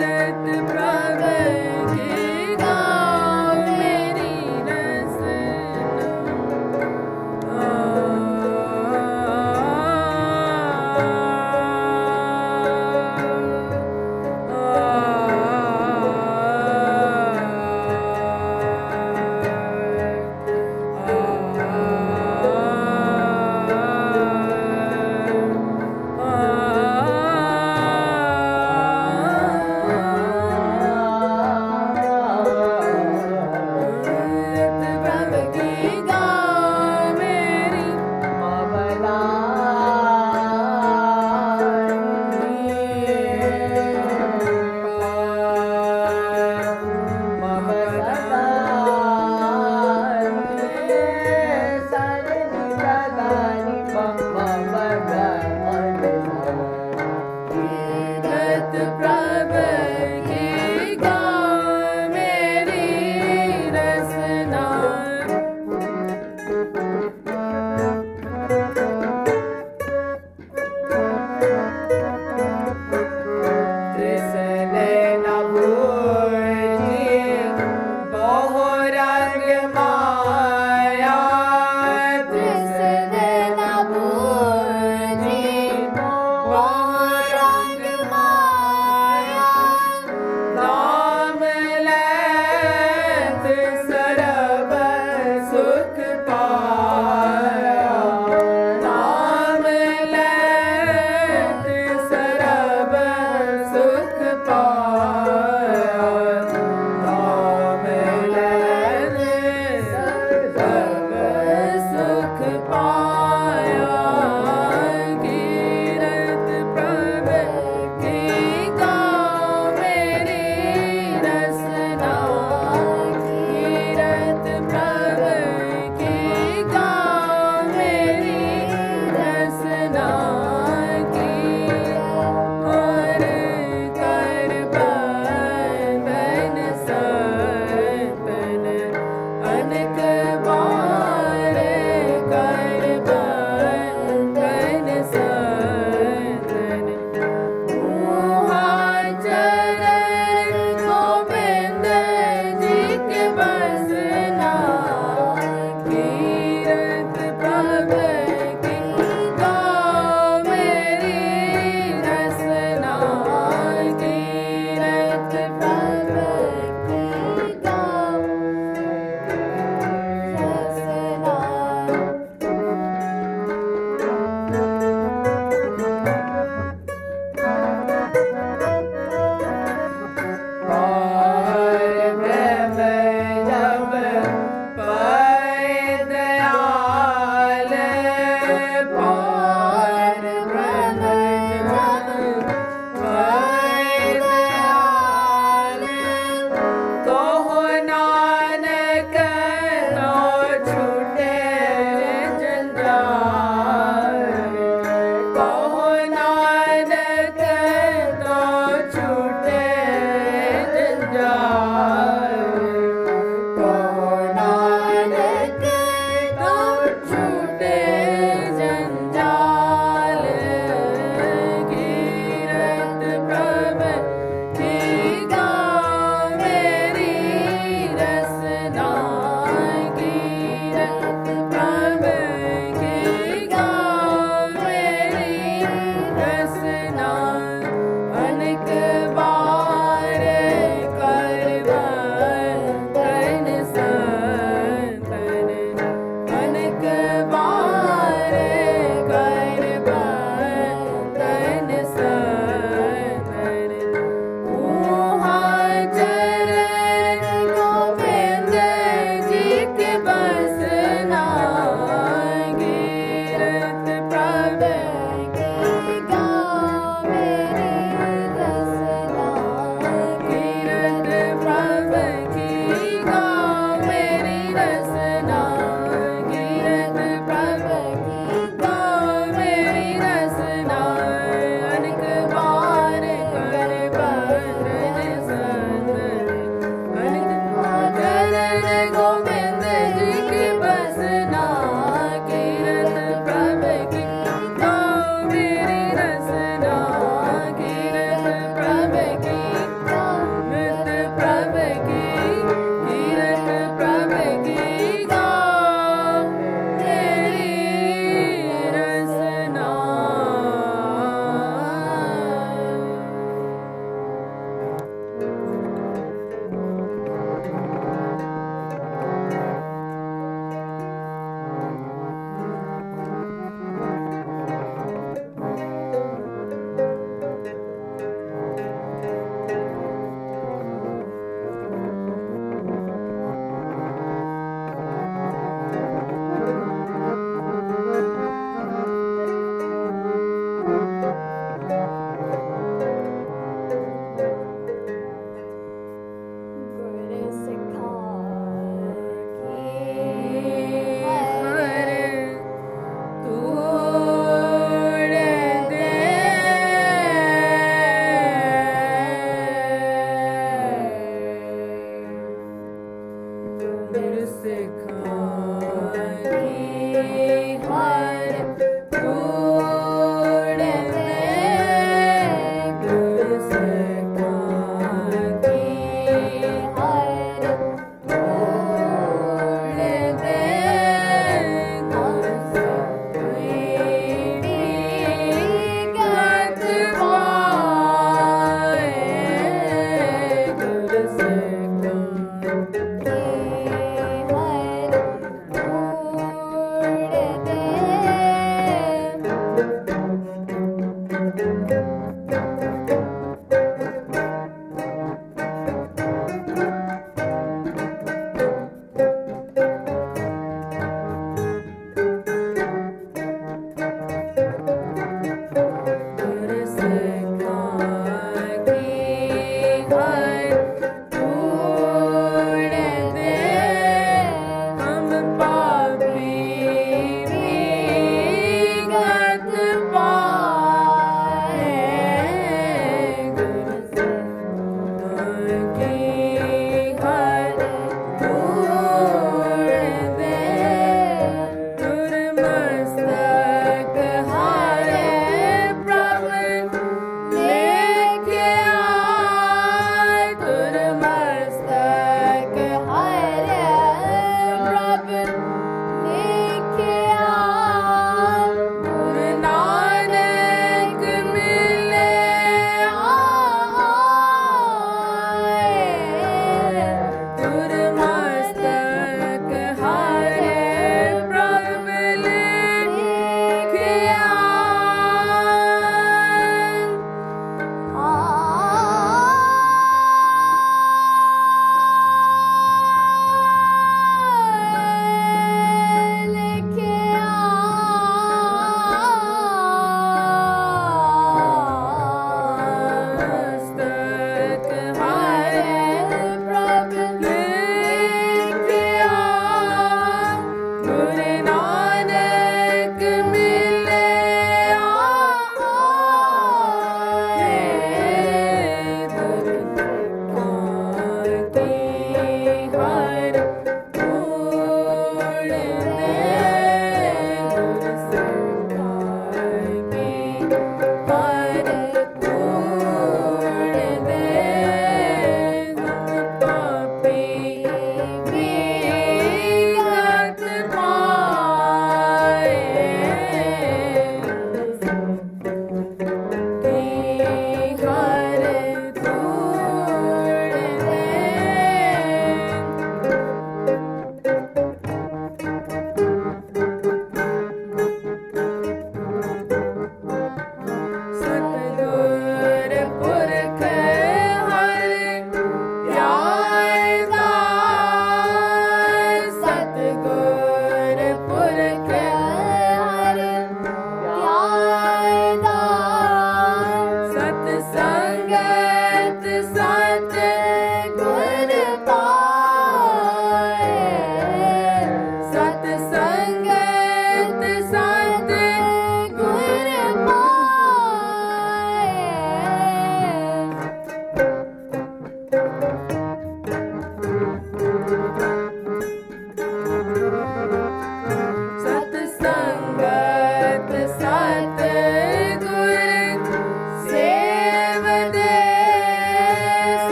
Ти правда.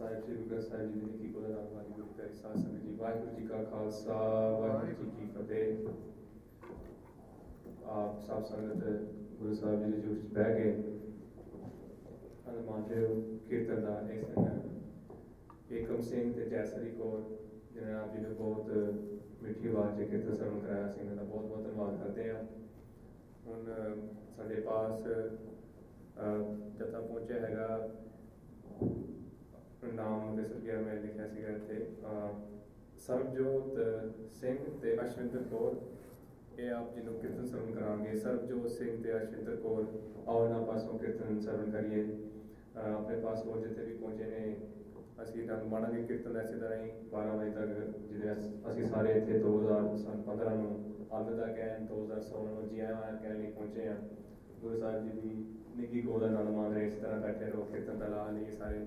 ਸਾਹਿਬ ਸ੍ਰੀ ਗੁਰੂ ਗ੍ਰੰਥ ਸਾਹਿਬ ਜੀ ਦੀ ਕੀ ਕੋਲ ਨਾਮ ਵਾਲੀ ਗੁਰੂ ਪਿਆਰੀ ਸਾਧ ਸੰਗਤ ਜੀ ਵਾਹਿਗੁਰੂ ਜੀ ਕਾ ਖਾਲਸਾ ਵਾਹਿਗੁਰੂ ਜੀ ਕੀ ਫਤਿਹ। ਆਪ ਸਭ ਸੰਗਤ ਗੁਰੂ ਸਾਹਿਬ ਜੀ ਦੇ ਜੋੜ 'ਚ ਬਹਿ ਕੇ ਅਨਮਾਨਦੇ ਹੋ ਕੀਰਤਨ ਦਾ ਇਸ ਦਿਨ ਏਕਮ ਸਿੰਘ ਤੇ ਜੈਸਰੀ ਕੌਰ ਜਿਨ੍ਹਾਂ ਨੇ ਆਪ ਜੀ ਨੂੰ ਬਹੁਤ ਮਿੱਠੀ ਆਵਾਜ਼ 'ਚ ਕੀਰਤਨ ਸਰਵਣ ਕਰਾਇਆ ਸੀ ਇਹਨਾਂ ਦਾ ਬਹੁਤ ਬਹੁਤ ਧੰਨਵਾਦ ਕਰਦੇ ਹਾਂ। ਹੁਣ ਸਾਡੇ ਪਾਸ ਅਹ, ਜਥਾ ਪਹੁੰਚਿਆ ਹੈਗਾ ਨਾਮ ਦੇ ਸਰਗਿਆ ਮੈਂ ਲਿਖਿਆ ਸੀਗਾ ਇੱਥੇ ਅਹ, ਸਰਬਜੋਤ ਸਿੰਘ ਤੇ ਅਸ਼ਵਿੰਦਰ ਕੌਰ। ਇਹ ਆਪ ਜੀ ਨੂੰ ਕੀਰਤਨ ਸਰਵਣ ਕਰਾਂਗੇ। ਸਰਬਜੋਤ ਸਿੰਘ ਤੇ ਅਸ਼ਵਿੰਦਰ ਕੌਰ ਆਓ ਇਹਨਾਂ ਪਾਸੋਂ ਕੀਰਤਨ ਸਰਵਣ ਕਰੀਏ। ਅਹ, ਆਪਣੇ ਪਾਸ ਹੋਰ ਜਿੱਥੇ ਵੀ ਪਹੁੰਚੇ ਨੇ ਅਸੀਂ ਤੁਹਾਨੂੰ ਮਾਣਾਂਗੇ ਕੀਰਤਨ ਐਸੇ ਤਰ੍ਹਾਂ ਹੀ 12 ਵਜੇ ਤੱਕ ਜਿਹਦੇ ਅਸ- ਅਸੀਂ ਸਾਰੇ ਇੱਥੇ 2015 ਨੂੰ ਅਲਵਿਦਾ ਕਹਿਣ 2016 ਨੂੰ ਜੀ ਆਇਆਂ ਕਹਿਣ ਲਈ ਪਹੁੰਚੇ ਹਾਂ। ਗੁਰੂ ਸਾਹਿਬ ਜੀ ਦੀ ਨਿੱਘੀ ਗੋਦ ਨਾਲ ਮੰਨ ਰਹੇ ਇਸ ਤਰ੍ਹਾਂ ਬੈਠੇ ਰਹੋ ਕੀਰਤਨ ਦਾ ਲਾ ਲਈ ਸਾਰੇ